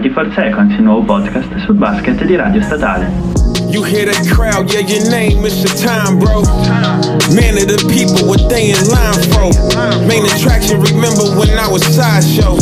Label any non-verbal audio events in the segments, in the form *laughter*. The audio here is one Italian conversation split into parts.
24 Seconds, il nuovo podcast sul basket di Radio Statale. You hear that crowd, yeah, your name is your time, bro. Man of the people, what they in line for. Main attraction, remember when I was sideshow.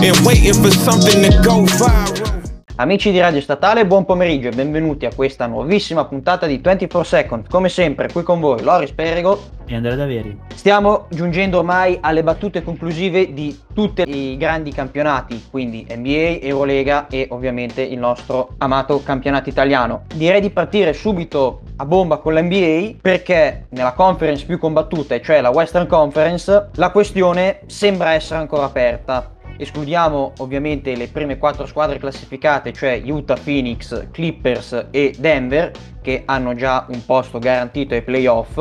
And waiting for something to go viral. Amici di Radio Statale, buon pomeriggio e benvenuti a questa nuovissima puntata di 24 Second. Come sempre, qui con voi Loris Perigo e Andrea Daveri. Stiamo giungendo ormai alle battute conclusive di tutti i grandi campionati, quindi NBA, Eurolega e ovviamente il nostro amato campionato italiano. Direi di partire subito a bomba con l'NBA perché nella conference più combattuta, cioè la Western Conference, la questione sembra essere ancora aperta Escludiamo ovviamente le prime quattro squadre classificate, cioè Utah, Phoenix, Clippers e Denver, che hanno già un posto garantito ai playoff.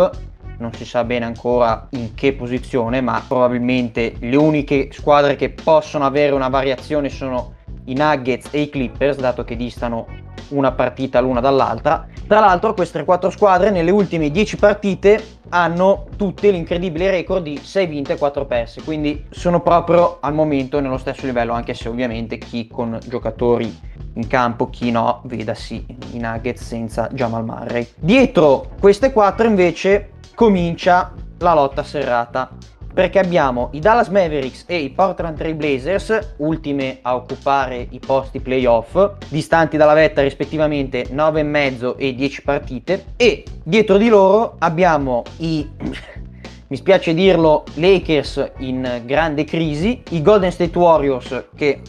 Non si sa bene ancora in che posizione, ma probabilmente le uniche squadre che possono avere una variazione sono i Nuggets e i Clippers, dato che distano una partita l'una dall'altra. Tra l'altro queste quattro squadre nelle ultime 10 partite hanno tutte l'incredibile record di 6 vinte e 4 perse, quindi sono proprio al momento nello stesso livello, anche se ovviamente chi con giocatori in campo, chi no, vedasi i Nuggets senza Jamal Murray. Dietro queste quattro invece comincia la lotta serrata perché abbiamo i Dallas Mavericks e i Portland Trail Blazers, ultime a occupare i posti playoff, distanti dalla vetta rispettivamente 9,5 e 10 partite, e dietro di loro abbiamo i *clears throat* mi spiace dirlo, Lakers in grande crisi, i Golden State Warriors che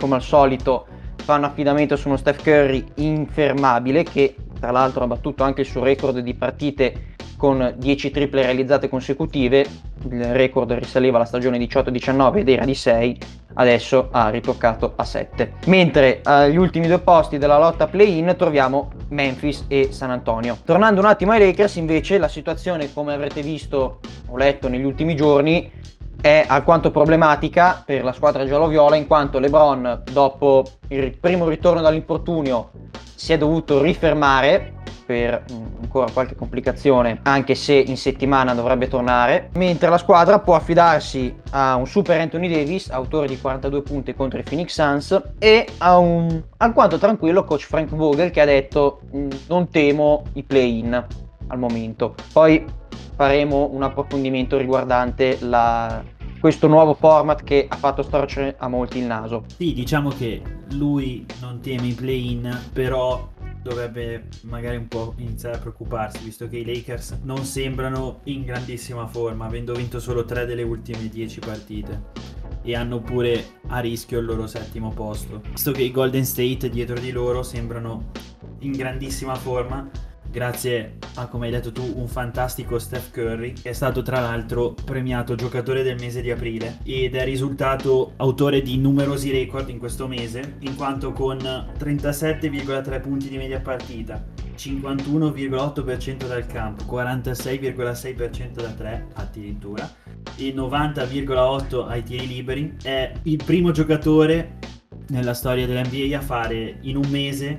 come al solito fanno affidamento su uno Steph Curry infermabile che tra l'altro ha battuto anche il suo record di partite con 10 triple realizzate consecutive, il record risaleva alla stagione 18-19 ed era di 6, adesso ha ritoccato a 7. Mentre agli ultimi due posti della lotta play-in troviamo Memphis e San Antonio. Tornando un attimo ai Lakers invece la situazione come avrete visto o letto negli ultimi giorni è alquanto problematica per la squadra giallo-viola in quanto LeBron dopo il primo ritorno dall'infortunio si è dovuto rifermare per mm, ancora qualche complicazione, anche se in settimana dovrebbe tornare, mentre la squadra può affidarsi a un super Anthony Davis, autore di 42 punti contro i Phoenix Suns, e a un alquanto tranquillo coach Frank Vogel che ha detto mm, non temo i play-in al momento. Poi faremo un approfondimento riguardante la, questo nuovo format che ha fatto storcere a molti il naso. Sì, diciamo che lui non teme i play-in, però dovrebbe magari un po' iniziare a preoccuparsi, visto che i Lakers non sembrano in grandissima forma, avendo vinto solo 3 delle ultime 10 partite. E hanno pure a rischio il loro settimo posto. Visto che i Golden State dietro di loro sembrano in grandissima forma, grazie a, come hai detto tu, un fantastico Steph Curry, che è stato tra l'altro premiato giocatore del mese di aprile ed è risultato autore di numerosi record in questo mese, in quanto con 37,3 punti di media partita, 51,8% dal campo, 46,6% da 3 addirittura e 90,8 ai tiri liberi, è il primo giocatore nella storia dell'NBA a fare in un mese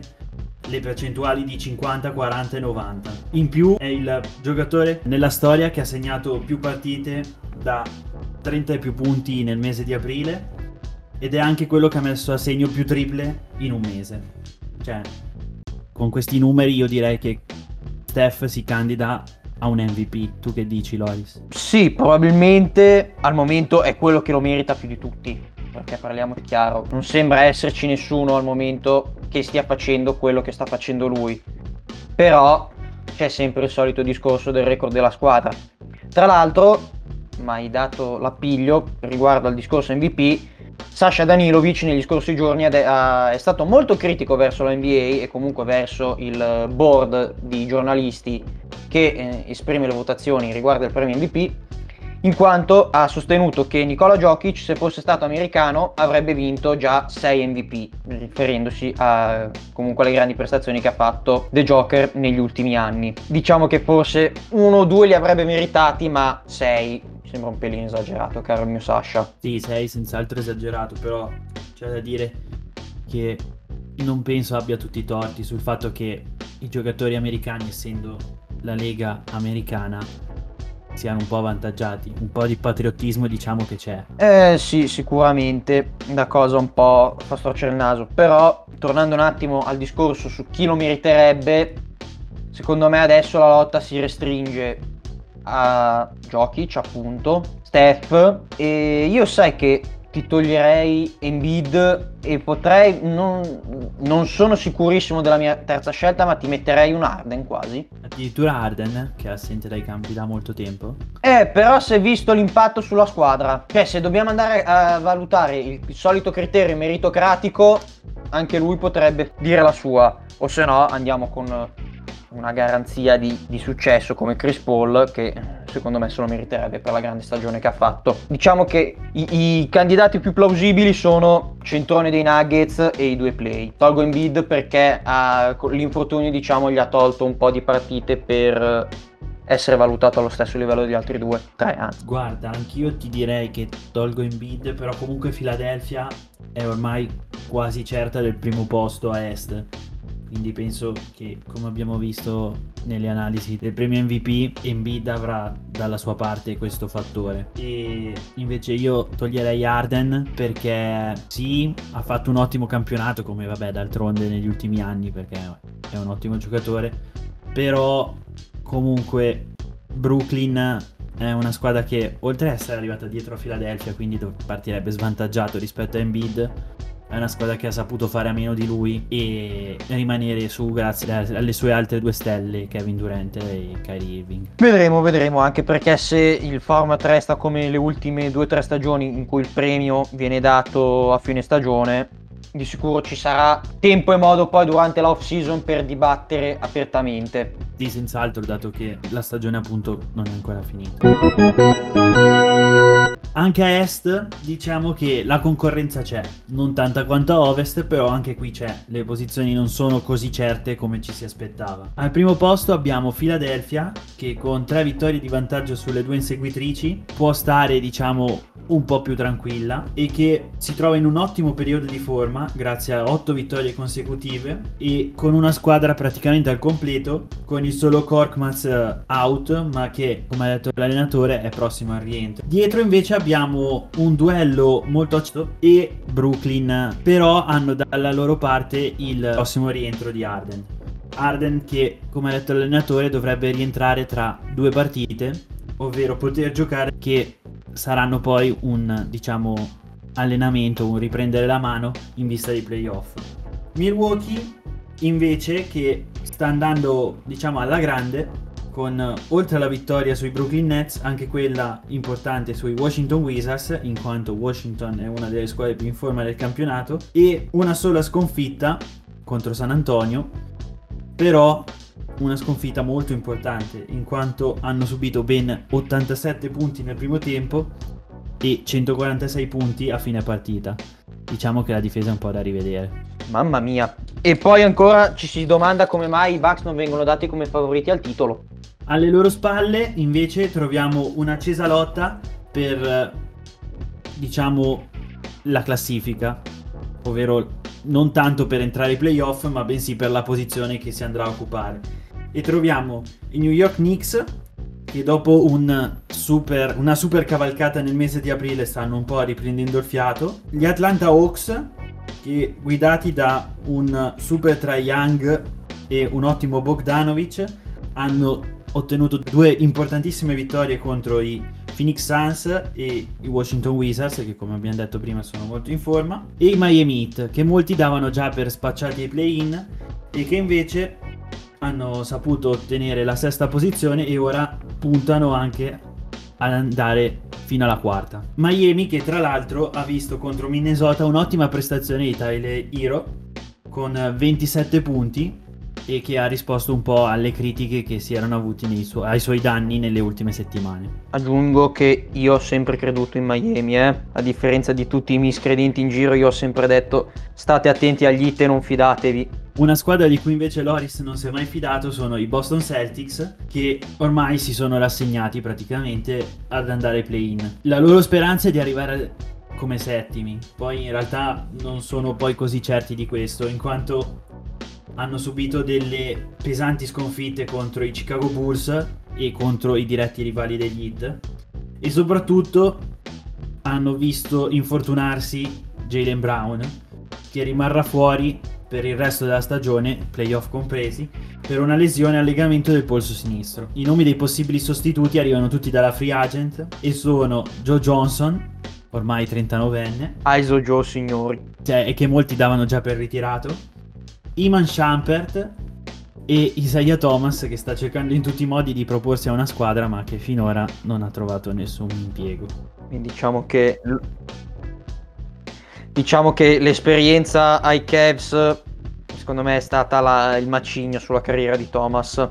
le percentuali di 50, 40 e 90. In più è il giocatore nella storia che ha segnato più partite da 30 e più punti nel mese di aprile ed è anche quello che ha messo a segno più triple in un mese. Cioè, con questi numeri io direi che Steph si candida a un MVP. Tu che dici, Loris? Sì, probabilmente al momento è quello che lo merita più di tutti perché parliamo chiaro, non sembra esserci nessuno al momento che stia facendo quello che sta facendo lui. Però c'è sempre il solito discorso del record della squadra. Tra l'altro, ma hai dato l'appiglio riguardo al discorso MVP, Sasha Danilovic negli scorsi giorni è stato molto critico verso la NBA e comunque verso il board di giornalisti che eh, esprime le votazioni riguardo al premio MVP in quanto ha sostenuto che Nikola Jokic, se fosse stato americano, avrebbe vinto già 6 MVP, riferendosi a comunque alle grandi prestazioni che ha fatto The Joker negli ultimi anni. Diciamo che forse uno o due li avrebbe meritati, ma 6 sembra un pelino esagerato, caro il mio Sasha. Sì, 6 senz'altro esagerato, però c'è da dire che non penso abbia tutti i torti sul fatto che i giocatori americani, essendo la lega americana, siano un po' avvantaggiati. Un po' di patriottismo diciamo che c'è. Eh sì, sicuramente, una cosa un po' fa storcere il naso, però tornando un attimo al discorso su chi lo meriterebbe, secondo me adesso la lotta si restringe a Jokic appunto, Steph e io sai che ti toglierei Embiid e potrei, non, non, sono sicurissimo della mia terza scelta, ma ti metterei un Arden quasi. Addirittura Arden, che è assente dai campi da molto tempo. Eh, però se visto l'impatto sulla squadra, cioè se dobbiamo andare a valutare il, il solito criterio meritocratico, anche lui potrebbe dire la sua, o se no andiamo con una garanzia di, di, successo come Chris Paul che secondo me se lo meriterebbe per la grande stagione che ha fatto. Diciamo che i, i candidati più plausibili sono Centrone dei Nuggets e i due play. Tolgo in bid perché ha, l'infortunio diciamo gli ha tolto un po' di partite per essere valutato allo stesso livello degli altri due, tre anzi. Guarda, anch'io ti direi che tolgo in bid, però comunque Philadelphia è ormai quasi certa del primo posto a est quindi penso che come abbiamo visto nelle analisi del premio MVP Embiid avrà dalla sua parte questo fattore. E invece io toglierei Arden perché sì ha fatto un ottimo campionato come vabbè d'altronde negli ultimi anni perché è un ottimo giocatore. Però comunque Brooklyn è una squadra che oltre ad essere arrivata dietro a Philadelphia quindi partirebbe svantaggiato rispetto a Embiid è una squadra che ha saputo fare a meno di lui e rimanere su grazie alle sue altre due stelle, Kevin Durant e Kyrie Irving. Vedremo, vedremo, anche perché se il format resta come le ultime due o tre stagioni in cui il premio viene dato a fine stagione, di sicuro ci sarà tempo e modo poi durante l'off season per dibattere apertamente. Sì, senz'altro, dato che la stagione appunto non è ancora finita. Anche a est diciamo che la concorrenza c'è, non tanta quanto a ovest, però anche qui c'è. Le posizioni non sono così certe come ci si aspettava. Al primo posto abbiamo Philadelphia che con tre vittorie di vantaggio sulle due inseguitrici può stare diciamo un po' più tranquilla e che si trova in un ottimo periodo di forma grazie a otto vittorie consecutive e con una squadra praticamente al completo con il solo Korkmaz eh, out ma che come ha detto l'allenatore è prossimo al rientro. Dietro invece abbiamo un duello molto acceso e Brooklyn, però hanno dalla loro parte il prossimo rientro di Arden. Arden che, come ha detto l'allenatore, dovrebbe rientrare tra due partite, ovvero poter giocare che saranno poi un, diciamo, allenamento, un riprendere la mano in vista dei playoff. Milwaukee invece che sta andando, diciamo, alla grande con oltre alla vittoria sui Brooklyn Nets anche quella importante sui Washington Wizards in quanto Washington è una delle squadre più in forma del campionato e una sola sconfitta contro San Antonio però una sconfitta molto importante in quanto hanno subito ben 87 punti nel primo tempo e 146 punti a fine partita. Diciamo che la difesa è un po' da rivedere mamma mia e poi ancora ci si domanda come mai i Bucks non vengono dati come favoriti al titolo alle loro spalle invece troviamo un'accesa lotta per, diciamo, la classifica, ovvero non tanto per entrare ai playoff, ma bensì per la posizione che si andrà a occupare. E troviamo i New York Knicks che dopo un super, una super cavalcata nel mese di aprile stanno un po' riprendendo il fiato. Gli Atlanta Hawks che guidati da un super Trae Young e un ottimo Bogdanovic hanno ottenuto due importantissime vittorie contro i Phoenix Suns e i Washington Wizards che come abbiamo detto prima sono molto in forma e i Miami Heat che molti davano già per spacciati ai play-in e che invece hanno saputo ottenere la sesta posizione e ora puntano anche ad andare fino alla quarta. Miami che tra l'altro ha visto contro Minnesota un'ottima prestazione di Tyler Hero con 27 punti e che ha risposto un po' alle critiche che si erano avuti su- ai suoi danni nelle ultime settimane. Aggiungo che io ho sempre creduto in Miami, eh? a differenza di tutti i miscredenti in giro, io ho sempre detto state attenti agli hit e non fidatevi. Una squadra di cui invece Loris non si è mai fidato sono i Boston Celtics, che ormai si sono rassegnati praticamente ad andare play-in. La loro speranza è di arrivare come settimi, poi in realtà non sono poi così certi di questo, in quanto hanno subito delle pesanti sconfitte contro i Chicago Bulls e contro i diretti rivali degli Heat e soprattutto hanno visto infortunarsi Jalen Brown che rimarrà fuori per il resto della stagione, playoff compresi, per una lesione al legamento del polso sinistro. I nomi dei possibili sostituti arrivano tutti dalla free agent e sono Joe Johnson, ormai 39enne. ISO Joe signori. Cioè, e che molti davano già per ritirato. Iman Shumpert e Isaiah Thomas che sta cercando in tutti i modi di proporsi a una squadra ma che finora non ha trovato nessun impiego. Quindi diciamo che diciamo che l'esperienza ai Cavs secondo me è stata la, il macigno sulla carriera di Thomas.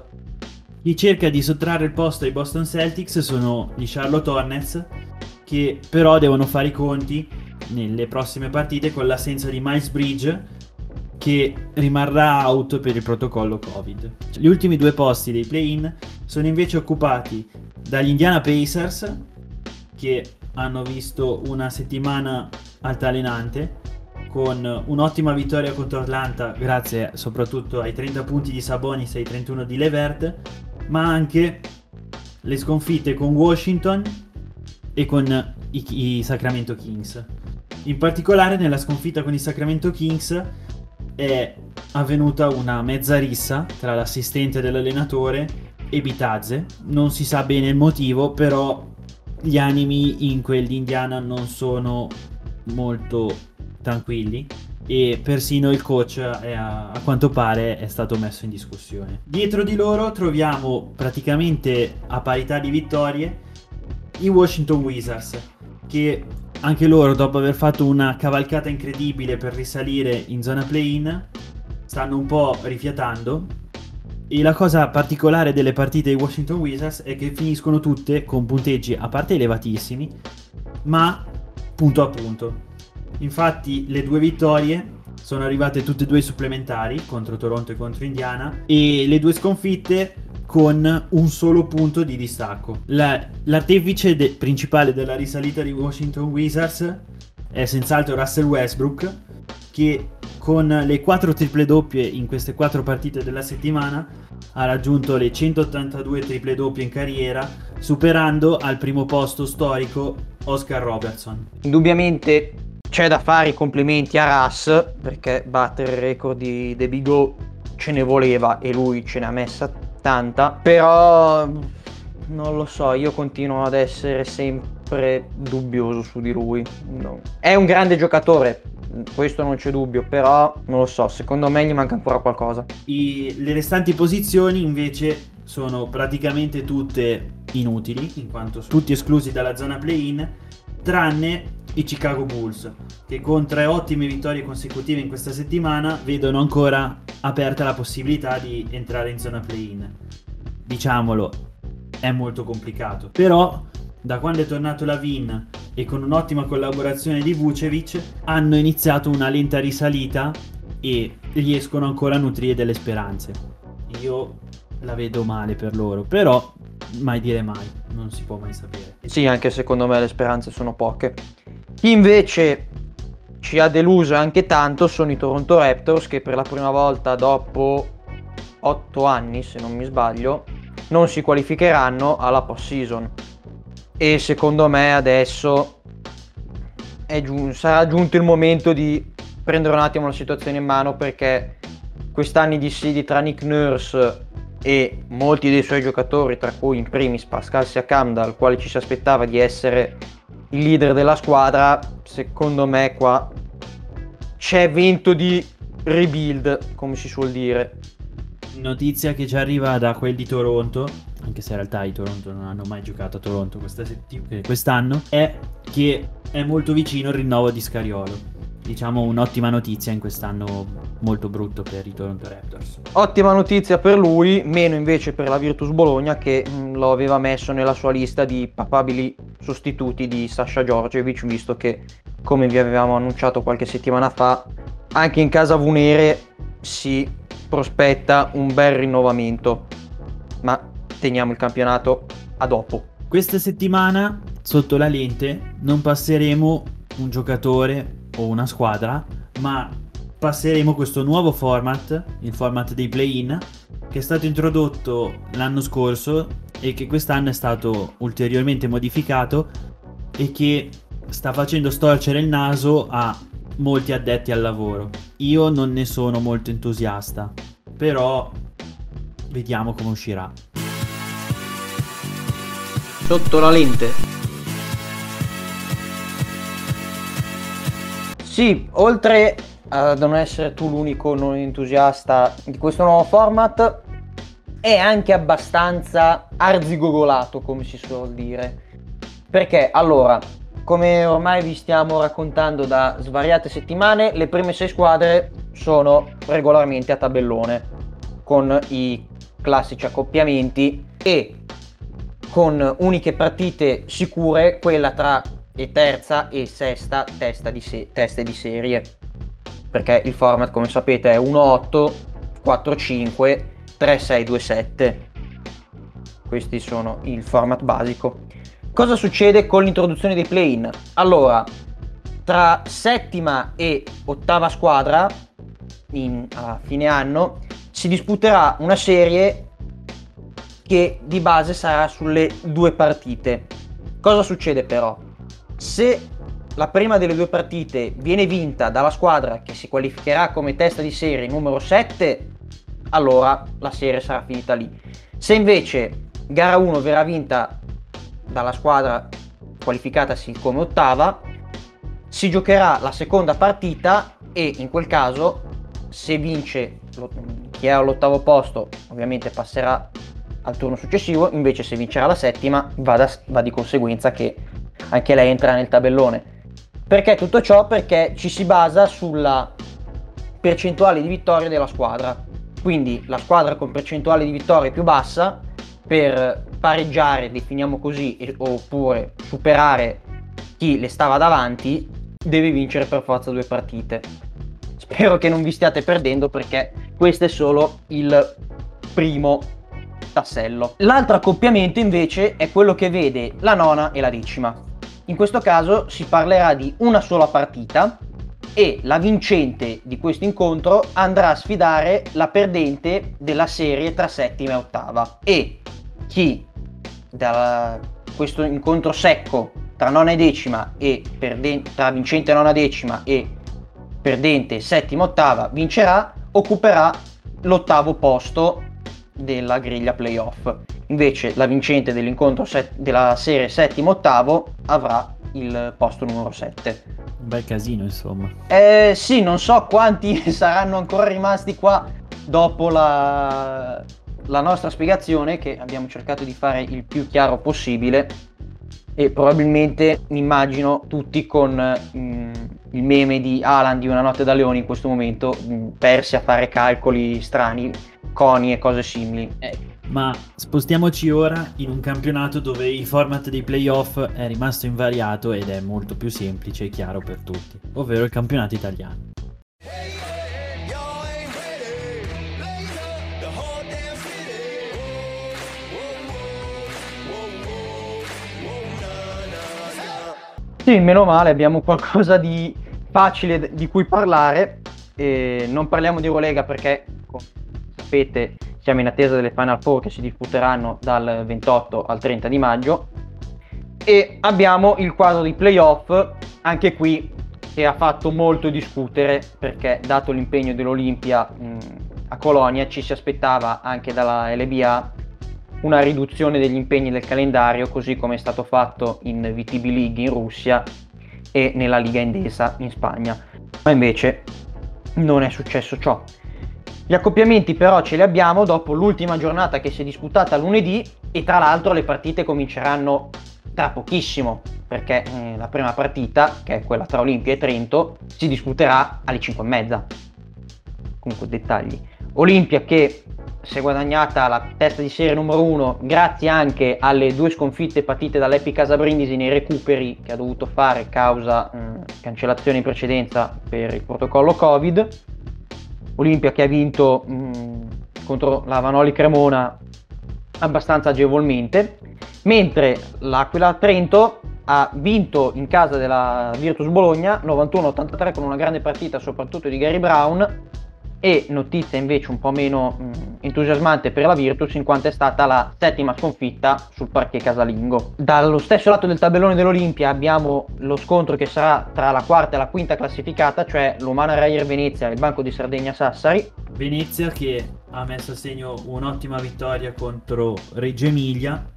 Chi cerca di sottrarre il posto ai Boston Celtics sono gli Charlotte Hornets che però devono fare i conti nelle prossime partite con l'assenza di Miles Bridge che rimarrà out per il protocollo Covid. Gli ultimi due posti dei play-in sono invece occupati dagli Indiana Pacers che hanno visto una settimana altalenante con un'ottima vittoria contro Atlanta grazie soprattutto ai 30 punti di Sabonis e ai 31 di Levert, ma anche le sconfitte con Washington e con i, i Sacramento Kings. In particolare nella sconfitta con i Sacramento Kings è avvenuta una mezza rissa tra l'assistente dell'allenatore e Bitazze. Non si sa bene il motivo, però gli animi in quell'Indiana non sono molto tranquilli e persino il coach è, a, quanto pare è stato messo in discussione. Dietro di loro troviamo praticamente a parità di vittorie i Washington Wizards che anche loro dopo aver fatto una cavalcata incredibile per risalire in zona play-in stanno un po' rifiatando e la cosa particolare delle partite dei Washington Wizards è che finiscono tutte con punteggi a parte elevatissimi ma punto a punto Infatti le due vittorie sono arrivate tutte e due supplementari contro Toronto e contro Indiana e le due sconfitte con un solo punto di distacco. La, l'artefice de- principale della risalita di Washington Wizards è senz'altro Russell Westbrook che con le quattro triple doppie in queste quattro partite della settimana ha raggiunto le 182 triple doppie in carriera superando al primo posto storico Oscar Robertson. Indubbiamente c'è da fare i complimenti a Russ perché battere il record di The Big O ce ne voleva e lui ce ne ha messa tanta, però non lo so, io continuo ad essere sempre dubbioso su di lui. No. È un grande giocatore, questo non c'è dubbio, però non lo so, secondo me gli manca ancora qualcosa. I, le restanti posizioni invece sono praticamente tutte inutili, in quanto tutti esclusi dalla zona play-in, tranne i Chicago Bulls, che con tre ottime vittorie consecutive in questa settimana vedono ancora aperta la possibilità di entrare in zona play-in. Diciamolo, è molto complicato. Però, da quando è tornato la Vin e con un'ottima collaborazione di Vucevic, hanno iniziato una lenta risalita e riescono ancora a nutrire delle speranze. Io la vedo male per loro, però mai dire mai, non si può mai sapere. Sì, anche secondo me le speranze sono poche. Chi invece ci ha deluso anche tanto sono i Toronto Raptors che per la prima volta dopo 8 anni, se non mi sbaglio, non si qualificheranno alla post-season. E secondo me adesso giun- sarà giunto il momento di prendere un attimo la situazione in mano perché quest'anni di sidi tra Nick Nurse e molti dei suoi giocatori, tra cui in primis Pascal Siakam, dal quale ci si aspettava di essere il leader della squadra, secondo me qua c'è vento di rebuild, come si suol dire. Notizia che ci arriva da quel di Toronto, anche se in realtà i Toronto non hanno mai giocato a Toronto settim- quest'anno, è che è molto vicino il rinnovo di Scariolo diciamo un'ottima notizia in quest'anno molto brutto per i Toronto Raptors. Ottima notizia per lui, meno invece per la Virtus Bologna che mm, lo aveva messo nella sua lista di papabili sostituti di Sasha Djordjevic, visto che come vi avevamo annunciato qualche settimana fa, anche in casa Vunere si prospetta un bel rinnovamento. Ma teniamo il campionato a dopo. Questa settimana, sotto la lente, non passeremo un giocatore o una squadra, ma passeremo questo nuovo format, il format dei play-in, che è stato introdotto l'anno scorso e che quest'anno è stato ulteriormente modificato e che sta facendo storcere il naso a molti addetti al lavoro. Io non ne sono molto entusiasta, però vediamo come uscirà. Sotto la lente. Sì, oltre a non essere tu l'unico non entusiasta di questo nuovo format, è anche abbastanza arzigogolato, come si suol dire. Perché allora, come ormai vi stiamo raccontando da svariate settimane, le prime sei squadre sono regolarmente a tabellone con i classici accoppiamenti e con uniche partite sicure, quella tra e terza e sesta testa di se- teste di serie. Perché il format, come sapete, è 1-8, 4-5, 3-6-2-7. Questi sono il format basico. Cosa succede con l'introduzione dei play-in? Allora, tra settima e ottava squadra, in, a fine anno, si disputerà una serie che di base sarà sulle due partite. Cosa succede però? Se la prima delle due partite viene vinta dalla squadra che si qualificherà come testa di serie numero 7, allora la serie sarà finita lì. Se invece gara 1 verrà vinta dalla squadra qualificatasi come ottava, si giocherà la seconda partita e in quel caso se vince chi è all'ottavo posto ovviamente passerà al turno successivo, invece se vincerà la settima va, da, va di conseguenza che anche lei entra nel tabellone. Perché tutto ciò? Perché ci si basa sulla percentuale di vittorie della squadra. Quindi la squadra con percentuale di vittorie più bassa per pareggiare, definiamo così, oppure superare chi le stava davanti, deve vincere per forza due partite. Spero che non vi stiate perdendo perché questo è solo il primo tassello. L'altro accoppiamento invece è quello che vede la nona e la decima. In questo caso si parlerà di una sola partita e la vincente di questo incontro andrà a sfidare la perdente della serie tra settima e ottava e chi da questo incontro secco tra nona e decima e perdente, tra vincente nona decima e perdente settima ottava vincerà occuperà l'ottavo posto della griglia playoff Invece la vincente dell'incontro set- della serie settimo-ottavo avrà il posto numero 7. Un bel casino, insomma. Eh sì, non so quanti *laughs* saranno ancora rimasti qua dopo la, la nostra spiegazione, che abbiamo cercato di fare il più chiaro possibile. E probabilmente mi immagino tutti con mh, mm, il meme di Alan di Una notte da leoni in questo momento, mh, mm, persi a fare calcoli strani, coni e cose simili. Eh, ma spostiamoci ora in un campionato dove il format dei playoff è rimasto invariato ed è molto più semplice e chiaro per tutti, ovvero il campionato italiano. Sì, meno male, abbiamo qualcosa di facile di cui parlare. E non parliamo di Eurolega perché, sapete, siamo in attesa delle Final Four che si disputeranno dal 28 al 30 di maggio. E abbiamo il quadro di playoff, anche qui che ha fatto molto discutere perché dato l'impegno dell'Olimpia mh, a Colonia ci si aspettava anche dalla LBA una riduzione degli impegni del calendario così come è stato fatto in VTB League in Russia e nella Liga Endesa in Spagna. Ma invece non è successo ciò. Gli accoppiamenti però ce li abbiamo dopo l'ultima giornata che si è disputata lunedì e tra l'altro le partite cominceranno tra pochissimo perché eh, la prima partita, che è quella tra Olimpia e Trento, si disputerà alle 5 e mezza. Comunque dettagli. Olimpia che si è guadagnata la testa di serie numero 1 grazie anche alle due sconfitte partite dall'Epi Casa Brindisi nei recuperi che ha dovuto fare causa eh, cancellazione in precedenza per il protocollo Covid Olimpia che ha vinto mh, mm, contro la Vanoli Cremona abbastanza agevolmente, mentre l'Aquila Trento ha vinto in casa della Virtus Bologna 91-83 con una grande partita soprattutto di Gary Brown e notizia invece un po' meno mh, entusiasmante per la Virtus in quanto è stata la settima sconfitta sul parquet casalingo. Dallo stesso lato del tabellone dell'Olimpia abbiamo lo scontro che sarà tra la quarta e la quinta classificata, cioè l'Umana Rayer Venezia e il Banco di Sardegna Sassari. Venezia che ha messo a segno un'ottima vittoria contro Reggio Emilia,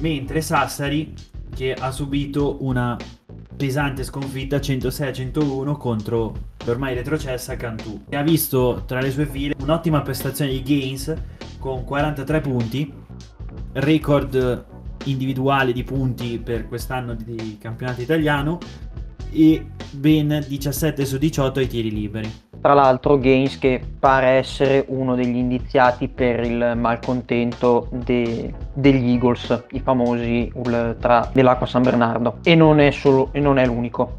mentre Sassari che ha subito una pesante sconfitta 106-101 contro l'ormai retrocessa Cantù e ha visto tra le sue file un'ottima prestazione di Gaines con 43 punti record individuale di punti per quest'anno di campionato italiano e ben 17 su 18 ai tiri liberi tra l'altro Gaines che pare essere uno degli indiziati per il malcontento de- degli Eagles, i famosi ultra dell'Acqua San Bernardo, e non è, solo, e non è l'unico.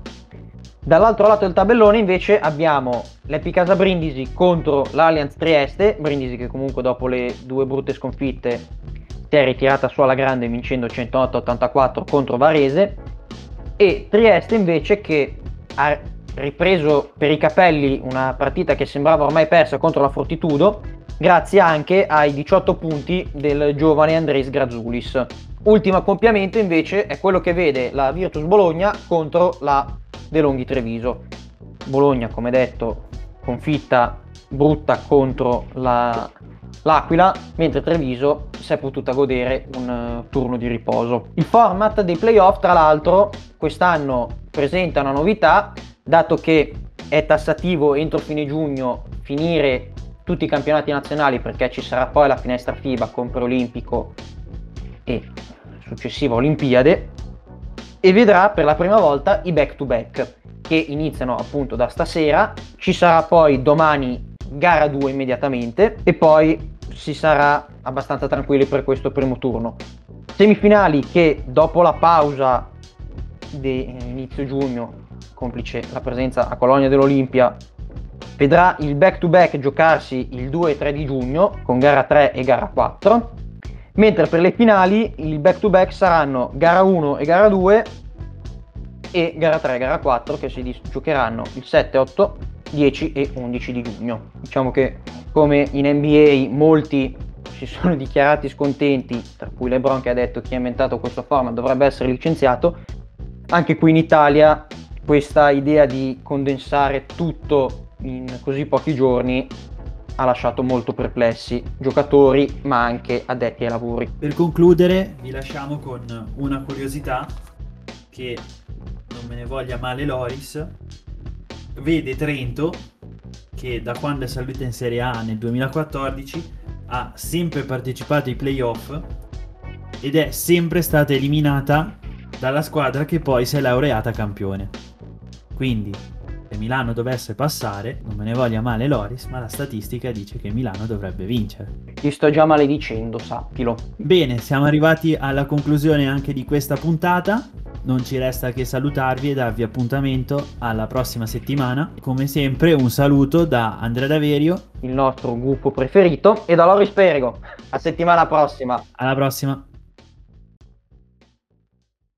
Dall'altro lato del tabellone invece abbiamo l'Epicasa Brindisi contro l'Allianz Trieste, Brindisi che comunque dopo le due brutte sconfitte si è ritirata su alla grande vincendo 108-84 contro Varese, e Trieste invece che ha ripreso per i capelli una partita che sembrava ormai persa contro la Fortitudo, grazie anche ai 18 punti del giovane Andres Grazulis. Ultimo accoppiamento invece è quello che vede la Virtus Bologna contro la De Longhi Treviso. Bologna, come detto, confitta brutta contro la, l'Aquila, mentre Treviso si è potuta godere un uh, turno di riposo. Il format dei playoff, tra l'altro, quest'anno presenta una novità dato che è tassativo entro fine giugno finire tutti i campionati nazionali perché ci sarà poi la finestra FIBA con preolimpico e successiva Olimpiade e vedrà per la prima volta i back to back che iniziano appunto da stasera ci sarà poi domani gara 2 immediatamente e poi si sarà abbastanza tranquilli per questo primo turno. Semifinali che dopo la pausa di inizio giugno complice la presenza a Colonia dell'Olimpia, vedrà il back-to-back giocarsi il 2 e 3 di giugno con gara 3 e gara 4, mentre per le finali il back-to-back saranno gara 1 e gara 2 e gara 3 e gara 4 che si giocheranno il 7, 8, 10 e 11 di giugno. Diciamo che come in NBA molti si sono dichiarati scontenti, tra cui LeBron che ha detto chi ha inventato questo format dovrebbe essere licenziato, anche qui in Italia questa idea di condensare tutto in così pochi giorni ha lasciato molto perplessi giocatori ma anche addetti ai lavori. Per concludere vi lasciamo con una curiosità che non me ne voglia male Loris vede Trento che da quando è salita in Serie A nel 2014 ha sempre partecipato ai playoff ed è sempre stata eliminata dalla squadra che poi si è laureata campione. Quindi, se Milano dovesse passare, non me ne voglia male Loris, ma la statistica dice che Milano dovrebbe vincere. Ti sto già maledicendo, sappilo. Bene, siamo arrivati alla conclusione anche di questa puntata. Non ci resta che salutarvi e darvi appuntamento alla prossima settimana. Come sempre un saluto da Andrea Daverio, il nostro gruppo preferito, e da Loris Perigo. A settimana prossima. Alla prossima.